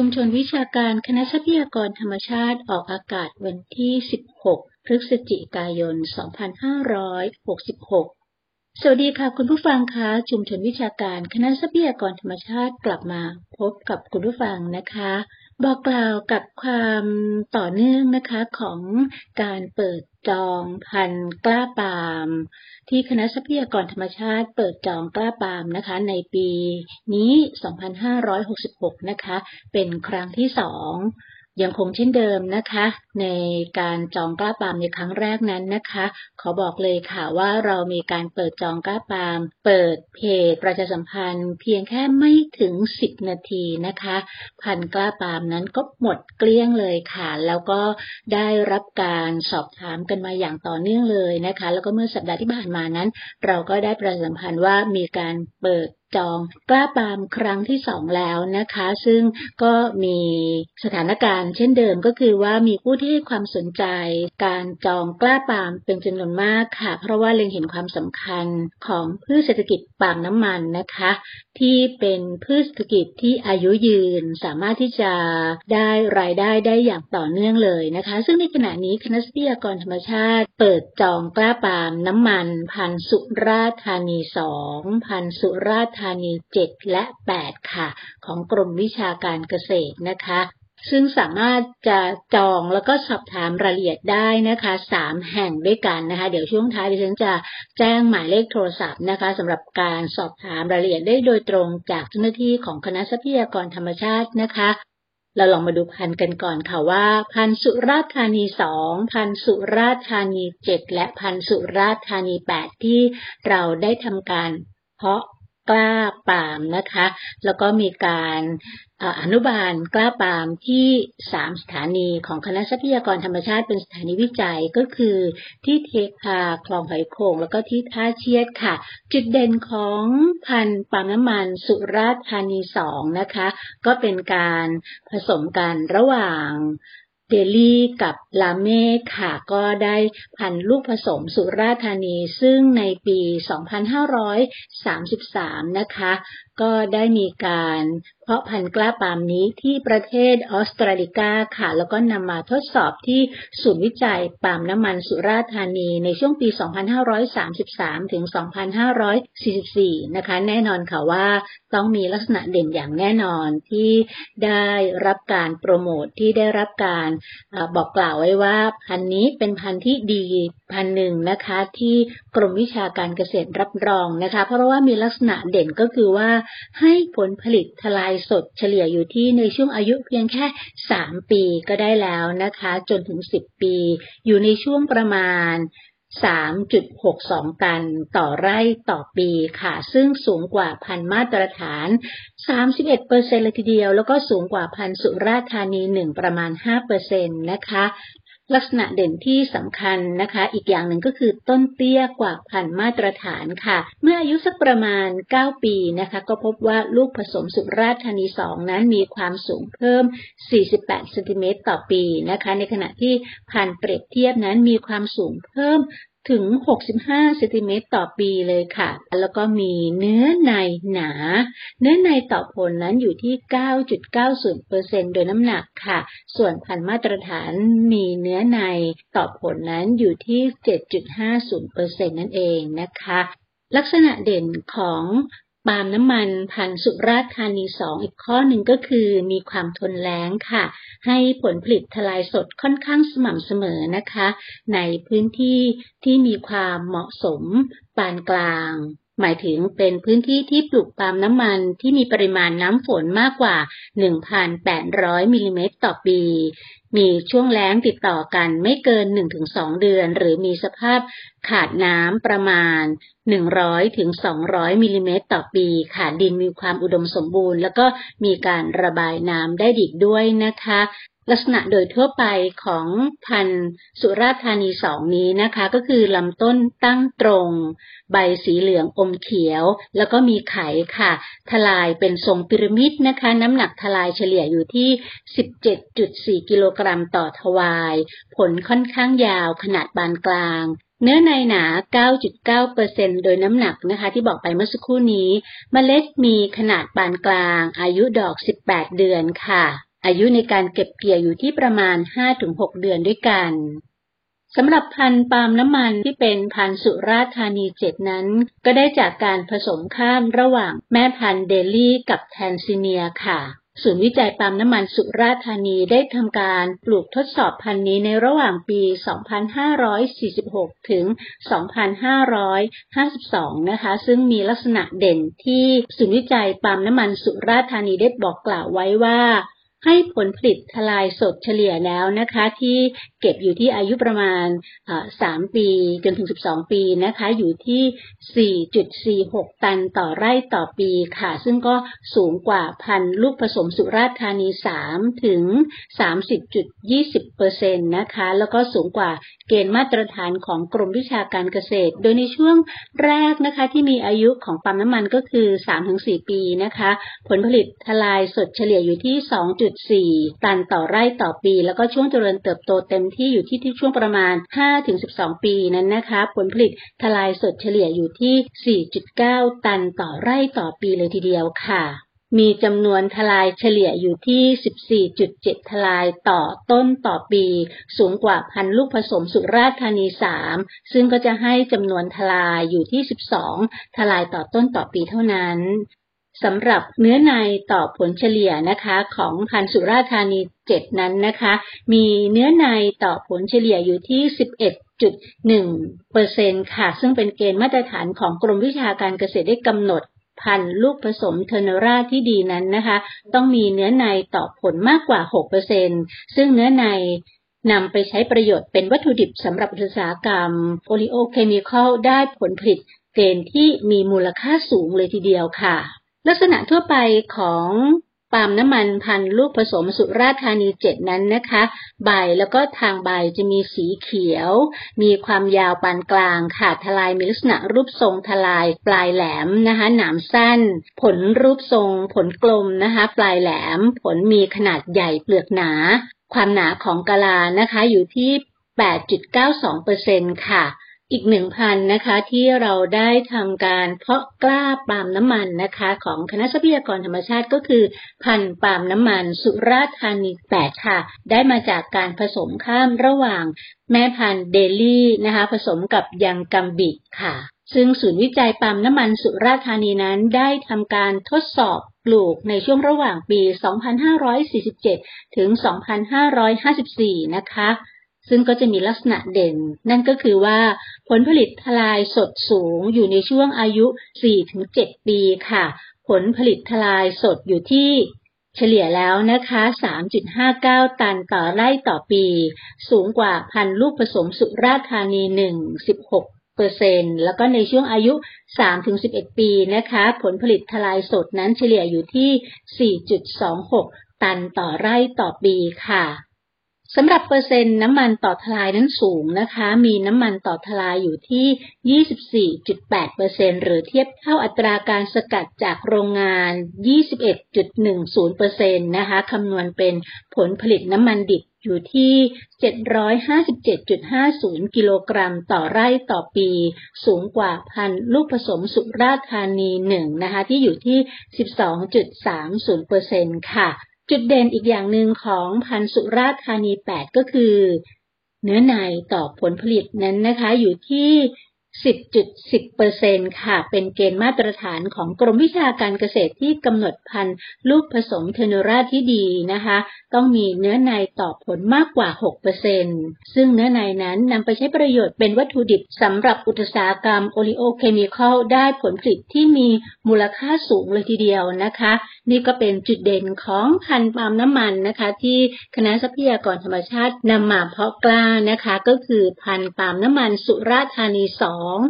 ชุมชนวิชาการคณะทรัพยากรธรรมชาติออกอากาศวันที่ 16 พฤศจิกายน 2566 สวัสดีค่ะคุณผู้ฟังคะชุมชนวิชาการคณะทรัพยากรธรรมชาติกลับมาพบกับคุณผู้ฟังนะคะ บอกกล่าวกับความต่อเนื่องนะคะของการเปิดจองพันธุ์กล้าปาล์มที่คณะทรัพยากรธรรมชาติเปิดจองกล้าปาล์มนะคะ ในปีนี้ 2566 นะคะ เป็นครั้งที่สอง ยังคงเช่นเดิมนะคะ ในการจองกล้าปามในครั้งแรกนั้นนะคะ ขอบอกเลยค่ะว่าเรามีการเปิดจองกล้าปาม เปิดเพจประชาสัมพันธ์ เพียงแค่ไม่ถึง 10 นาทีนะคะ พันกล้าปามนั้นก็หมดเกลี้ยงเลยค่ะ แล้วก็ได้รับการสอบถามกันมาอย่างต่อเนื่องเลยนะคะ แล้วก็เมื่อสัปดาห์ที่ผ่านมานั้น เราก็ได้ประชาสัมพันธ์ว่ามีการเปิด จองกล้าปามครั้งที่สองแล้วนะคะ ซึ่งก็มีสถานการณ์เช่นเดิมก็คือว่ามีผู้ที่ให้ความสนใจ การจองกล้าปามเป็นจำนวนมากค่ะ เพราะว่าเล็งเห็นความสำคัญของพืชเศรษฐกิจปาล์มน้ำมันนะคะ ที่เป็นพืชเศรษฐกิจที่อายุยืนสามารถที่จะได้รายได้ได้อย่างต่อเนื่องเลยนะคะ ซึ่งในขณะนี้คณะทรัพยากรธรรมชาติ เปิดจองกล้าปาล์มน้ำมัน พันสุราธานีสองพันสุราษฎร์ธานี 7 และ 8 ค่ะ ของกรมวิชาการเกษตรนะคะ ซึ่งสามารถจะจองแล้วก็สอบถามรายละเอียดได้นะคะสามแห่งด้วยกันนะคะ เดี๋ยวช่วงท้ายดิฉันจะแจ้งหมายเลขโทรศัพท์นะคะสำหรับการสอบถามรายละเอียดได้โดยตรงจากเจ้าหน้าที่ของคณะทรัพยากรธรรมชาตินะคะเราลองมาดูพันธุ์กันก่อนค่ะว่า พันธุ์สุราษฎร์ธานีสองพันธุ์สุราษฎร์ธานีเจ็ดและพันธุ์สุราษฎร์ธานีแปดที่เราได้ทำการเพาะ กล้าปาล์มนะคะ แล้วก็มีการอนุบาลกล้าปาล์มที่ 3 สถานีของคณะทรัพยากรธรรมชาติเป็นสถานีวิจัยก็คือที่เทคาคลองหอยโขงแล้วก็ที่ท่าเชียดค่ะ จุดเด่นของพันธุ์ปาล์มน้ำมันสุราษฎร์ธานี 2 นะคะ ก็เป็นการผสมกันระหว่าง เดลี่กับลาเม่ค่ะ ก็ได้พันลูกผสมสุราธานี ซึ่งในปี 2533 นะคะ ก็ได้มีการ เพาะพันธุ์กล้าปาล์มนี้ที่ประเทศออสเตรเลิกาค่ะ แล้วก็นำมาทดสอบที่ศูนย์วิจัยปาล์มน้ำมันสุราษฎร์ธานีในช่วงปี 2533 ถึง 2544 นะคะ แน่นอนค่ะว่าต้องมีลักษณะเด่นอย่างแน่นอนที่ได้รับการโปรโมทที่ได้รับการอบอกกล่าวไว้ว่าพันธุ์นี้เป็นพันธุ์ที่ดีพันธุ์หนึ่งนะคะที่กรมวิชาการเกษตรรับรองนะคะ เพราะว่ามีลักษณะเด่นก็คือว่าให้ผลผลิตทลายสดเฉลี่ยอยู่ที่ในช่วงอายุเพียงแค่ 3 ปีก็ได้แล้วนะคะ จนถึง 10 ปี อยู่ในช่วงประมาณ3.62 ตันต่อไร่ต่อปีค่ะ ซึ่งสูงกว่าพันมาตรฐาน 31%เเลยทีเดียว แล้วก็สูงกว่าพันสุราษฎร์ธานี 1 ประมาณ 5%นะคะ ลักษณะเด่นที่สำคัญนะคะ อีกอย่างหนึ่งก็คือต้นเตี้ยกว่าพันมาตรฐานค่ะ เมื่ออายุสักประมาณ 9 ปีนะคะ ก็พบว่าลูกผสมสุราษฎร์ธานี 2 นั้นมีความสูงเพิ่ม 48 เซนติเมตรต่อปีนะคะ ในขณะที่พันเปรียบเทียบนั้นมีความสูงเพิ่ม ถึง 65 เซนติเมตรต่อปีเลยค่ะ แล้วก็มีเนื้อในหนา เนื้อในต่อผลนั้นอยู่ที่ 9.90%โดยน้ำหนักค่ะ ส่วนพันมาตรฐานมีเนื้อในต่อผลนั้นอยู่ที่ 7.50%นั่นเองนะคะ ลักษณะเด่นของ ปาล์มน้ำมันพันสุราษฎร์ธานีสองอีกข้อหนึ่งก็คือมีความทนแล้งค่ะ ให้ผลผลิตทลายสดค่อนข้างสม่ำเสมอนะคะ ในพื้นที่ที่มีความเหมาะสมปานกลาง หมายถึงเป็นพื้นที่ที่ปลูกปาล์มน้ำมันที่มีปริมาณน้ำฝนมากกว่า 1,800 มิลิเมตรต่อปี มีช่วงแล้งติดต่อกันไม่เกิน 1-2 เดือน หรือมีสภาพขาดน้ำประมาณ 100-200 มิลิเมตรต่อปี ขาดดินมีความอุดมสมบูรณ์ แล้วก็มีการระบายน้ำได้ดีด้วยนะคะ ลักษณะโดยทั่วไปของพันธุ์สุราธานีสองนี้นะคะ ก็คือลำต้นตั้งตรง ใบสีเหลืองอมเขียว แล้วก็มีไข่ค่ะ ทลายเป็นทรงพีระมิดนะคะ น้ำหนักทลายเฉลี่ยอยู่ที่ 17.4 กิโลกรัมต่อทวาย ผลค่อนข้างยาวขนาดบานกลางเนื้อในหนา 9.9%โดยน้ำหนักนะคะ ที่บอกไปเมื่อสักครู่นี้มเมล็ดมีขนาดปานกลาง อายุดอก 18 เดือนค่ะ อายุในการเก็บเกี่ยวอยู่ที่ประมาณ 5-6 เดือนด้วยกันสำหรับพันธุ์ปาล์มน้ำมันที่เป็นพันธุ์สุราธานีเจ็ดนั้น ก็ได้จากการผสมข้ามระหว่างแม่พันธุ์เดลี่กับแทนซิเนียค่ะศูนย์วิจัยปาล์มน้ำมันสุราธานีได้ทำการปลูกทดสอบพันธุ์นี้ในระหว่างปี 2546 ถึง 2552 นะคะ ซึ่งมีลักษณะเด่นที่ศูนย์วิจัยปาล์มน้ำมันสุราธานีได้บอกกล่าวไว้ว่า ให้ผลผลิตทลายสดเฉลี่ยแล้วนะคะ ที่เก็บอยู่ที่อายุประมาณสามปีจนถึง 12 ปีนะคะ อยู่ที่ 4.46 ตันต่อไร่ต่อปีค่ะ ซึ่งก็สูงกว่าพันลูกผสมสุราษฎร์ธานี 3 ถึง 30.20%นะคะ แล้วก็สูงกว่าเกณฑ์มาตรฐานของกรมวิชาการเกษตร โดยในช่วงแรกนะคะ ที่มีอายุของปั๊มน้ำมันก็คือ 3-4 ปีนะคะ ผลผลิตทลายสดเฉลี่ยอยู่ที่ 2. 2.4ตันต่อไร่ต่อปี แล้วก็ช่วงเจริญเติบโตเต็มที่อยู่ที่ที่ช่วงประมาณ 5-12 ปีนั้นนะคะ ผลผลิตทลายสดเฉลี่ยอยู่ที่ 4.9 ตันต่อไร่ต่อปีเลยทีเดียวค่ะมีจำนวนทลายเฉลี่ยอยู่ที่ 14.7 ทลายต่อต้นต่อปี สูงกว่าพันลูกผสมสุราษฎร์ธานี 3 ซึ่งก็จะให้จำนวนทลายอยู่ที่ 12 ทลายต่อต้นต่อปีเท่านั้น สำหรับเนื้อในต่อผลเฉลี่ยนะคะของพันสุราษฎร์ธานี 7 นั้นนะคะ มีเนื้อในต่อผลเฉลี่ยอยู่ที่ 11.1เปอร์เซ็นค่ะ ซึ่งเป็นเกณฑ์มาตรฐานของกรมวิชาการเกษตรได้กำหนดพันธุ์ลูกผสมเทอร์เนราที่ดีนั้นนะคะ ต้องมีเนื้อในต่อผลมากกว่า 6%ซึ่งเนื้อในนำไปใช้ประโยชน์เป็นวัตถุดิบสำหรับอุตสาหกรรมโอลิโอเคมีคอลได้ผลผลิตเกณฑ์ที่มีมูลค่าสูงเลยทีเดียวค่ะ ลักษณะทั่วไปของปาล์มน้ำมันพันลูกผสมสุราธานีเจ็ดนั้นนะคะ ใบแล้วก็ทางใบจะมีสีเขียว มีความยาวปานกลางค่ะทลายมีลักษณะรูปทรงทลาย ปลายแหลมนะคะ หนามสั้น ผลรูปทรง ผลกลมนะคะ ปลายแหลม ผลมีขนาดใหญ่เปลือกหนา ความหนาของกะลานะคะ อยู่ที่ 8.92%ค่ะ อีกหนึ่งพันนะคะที่เราได้ทำการเพาะกล้าปาล์มน้ำมันนะคะ ของคณะทรัพยากรธรรมชาติก็คือ พันปาล์มน้ำมันสุราธานีแปดค่ะ ได้มาจากการผสมข้ามระหว่างแม่พันธุ์เดลี่นะคะ ผสมกับยังกัมบิค่ะ ซึ่งศูนย์วิจัยปาล์มน้ำมันสุราธานีนั้นได้ทำการทดสอบปลูกในช่วงระหว่างปี 2547 ถึง 2554 นะคะ ซึ่งก็จะมีลักษณะเด่น นั่นก็คือว่าผลผลิตทลายสดสูงอยู่ในช่วงอายุ 4-7 ปีค่ะ ผลผลิตทลายสดอยู่ที่เฉลี่ยแล้วนะคะ 3.59 ตันต่อไร่ต่อปี สูงกว่าพันลูกผสมสุราธานี1 16เปอร์เซ็นแล้วก็ในช่วงอายุ 3-11 ปีนะคะ ผลผลิตทลายสดนั้นเฉลี่ยอยู่ที่ 4.26 ตันต่อไร่ต่อปีค่ะ สำหรับเปอร์เซ็นต์น้ำมันต่อทลายนั้นสูงนะคะ มีน้ำมันต่อทลายอยู่ที่ 24.8เปอร์เซ็นหรือเทียบเท่าอัตราการสกัดจากโรงงาน 21.10เปอร์เซ็นต์นะคะคำนวณเป็นผลผลิตน้ำมันดิบอยู่ที่ 757.50 กิโลกรัมต่อไร่ต่อปี สูงกว่าพันลูกผสมสุราธานีหนึ่งนะคะ ที่อยู่ที่ 12.30เปอร์เซ็นต์ค่ะ จุดเด่นอีกอย่างหนึ่งของพันสุราษฎร์ธานี 8 ก็คือ เนื้อในต่อผลผลิตนั้นนะคะ อยู่ที่ 10.10%ค่ะ เป็นเกณฑ์มาตรฐานของกรมวิชาการเกษตรที่กำหนดพันธุ์ลูกผสมเทโนราที่ดีนะคะ ต้องมีเนื้อในต่อผลมากกว่า 6%ซึ่งเนื้อในนั้นนำไปใช้ประโยชน์เป็นวัตถุดิบสำหรับอุตสาหกรรมโอลิโอเคมีคอลได้ผลผลิตที่มีมูลค่าสูงเลยทีเดียวนะคะ นี่ก็เป็นจุดเด่นของพันธุ์ปาล์มน้ำมันนะคะ ที่คณะทรัพยากรธรรมชาตินำมาเพาะกล้านะคะ ก็คือพันธุ์ปาล์มน้ำมันสุราธานี2 2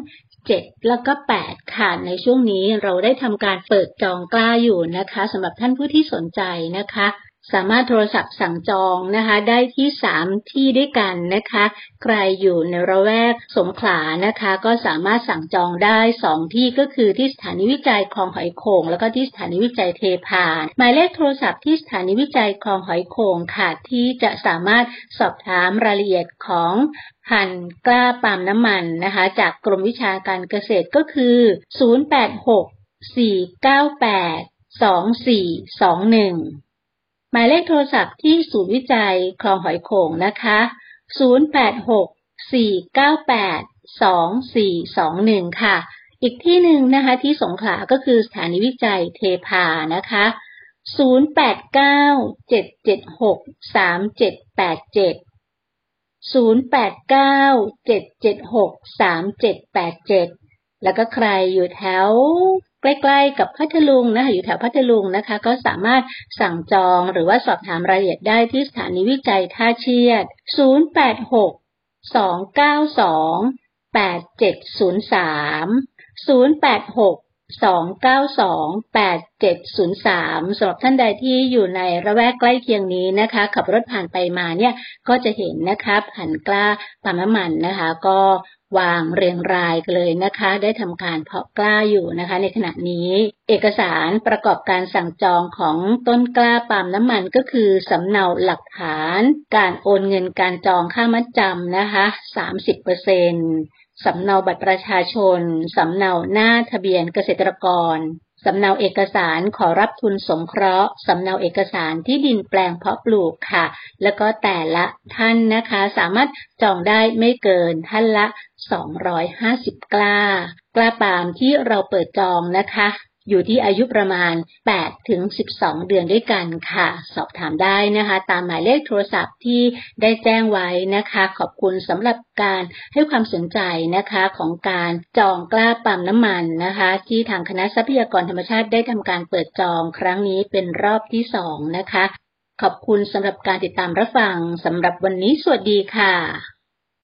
7 แล้วก็ 8 ค่ะ ในช่วงนี้เราได้ทำการเปิดจองกล้าอยู่นะคะสำหรับท่านผู้ที่สนใจนะคะ สามารถโทรศัพท์สั่งจองนะคะ ได้ที่ 3 ที่ด้วยกันนะคะ ใครอยู่ในระแวกสงขลานะคะ ก็สามารถสั่งจองได้ 2 ที่ก็คือที่สถานีวิจัยคลองหอยโขงแล้วก็ที่สถานีวิจัยเทพาหมายเลขโทรศัพท์ที่สถานีวิจัยคลองหอยโขงค่ะที่จะสามารถสอบถามรายละเอียดของพันกล้าปาล์มน้ำมันนะคะ จากกรมวิชาการเกษตรก็คือ 086 498 2421 หมายเลขโทรศัพท์ที่ศูนย์วิจัยคลองหอยโขงนะคะ 0864982421 ค่ะ อีกที่หนึ่งนะคะที่สงขลาก็คือสถานีวิจัยเทพานะคะ 0897763787 0897763787 แล้วก็ใครอยู่แถว ใกล้ๆกับพัทลุงนะคะอยู่แถวพัทลุงนะคะ ก็สามารถสั่งจองหรือว่าสอบถามรายละเอียดได้ที่สถานีวิจัยท่าเชียด 086 292 8703 086 292 8703 สำหรับท่านใดที่อยู่ในระแวกใกล้เคียงนี้นะคะ ขับรถผ่านไปมาเนี่ยก็จะเห็นนะคะผันกล้าปั๊มน้ำมันนะคะ ก็ วางเรียงรายกันเลยนะคะ ได้ทำการเพาะกล้าอยู่นะคะ ในขณะนี้ เอกสารประกอบการสั่งจองของต้นกล้าปาล์มน้ำมันก็คือสำเนาหลักฐาน การโอนเงินการจองค่ามัดจำนะคะ 30%สำเนาบัตรประชาชน สำเนาหน้าทะเบียนเกษตรกร สำเนาเอกสารขอรับทุนสงเคราะห์ สำเนาเอกสารที่ดินแปลงเพาะปลูกค่ะ แล้วก็แต่ละท่านนะคะ สามารถจองได้ไม่เกินท่านละ 250 กล้ากล้าปาล์มที่เราเปิดจองนะคะ อยู่ที่อายุประมาณ 8 ถึง 12 เดือนด้วยกันค่ะ สอบถามได้นะคะ ตามหมายเลขโทรศัพท์ที่ได้แจ้งไว้นะคะ ขอบคุณสำหรับการให้ความสนใจนะคะของการจองกล้าปั๊มน้ำมันนะคะ ที่ทางคณะทรัพยากรธรรมชาติได้ทำการเปิดจองครั้งนี้เป็นรอบที่สองนะคะ ขอบคุณสำหรับการติดตามรับฟังสำหรับวันนี้สวัสดีค่ะ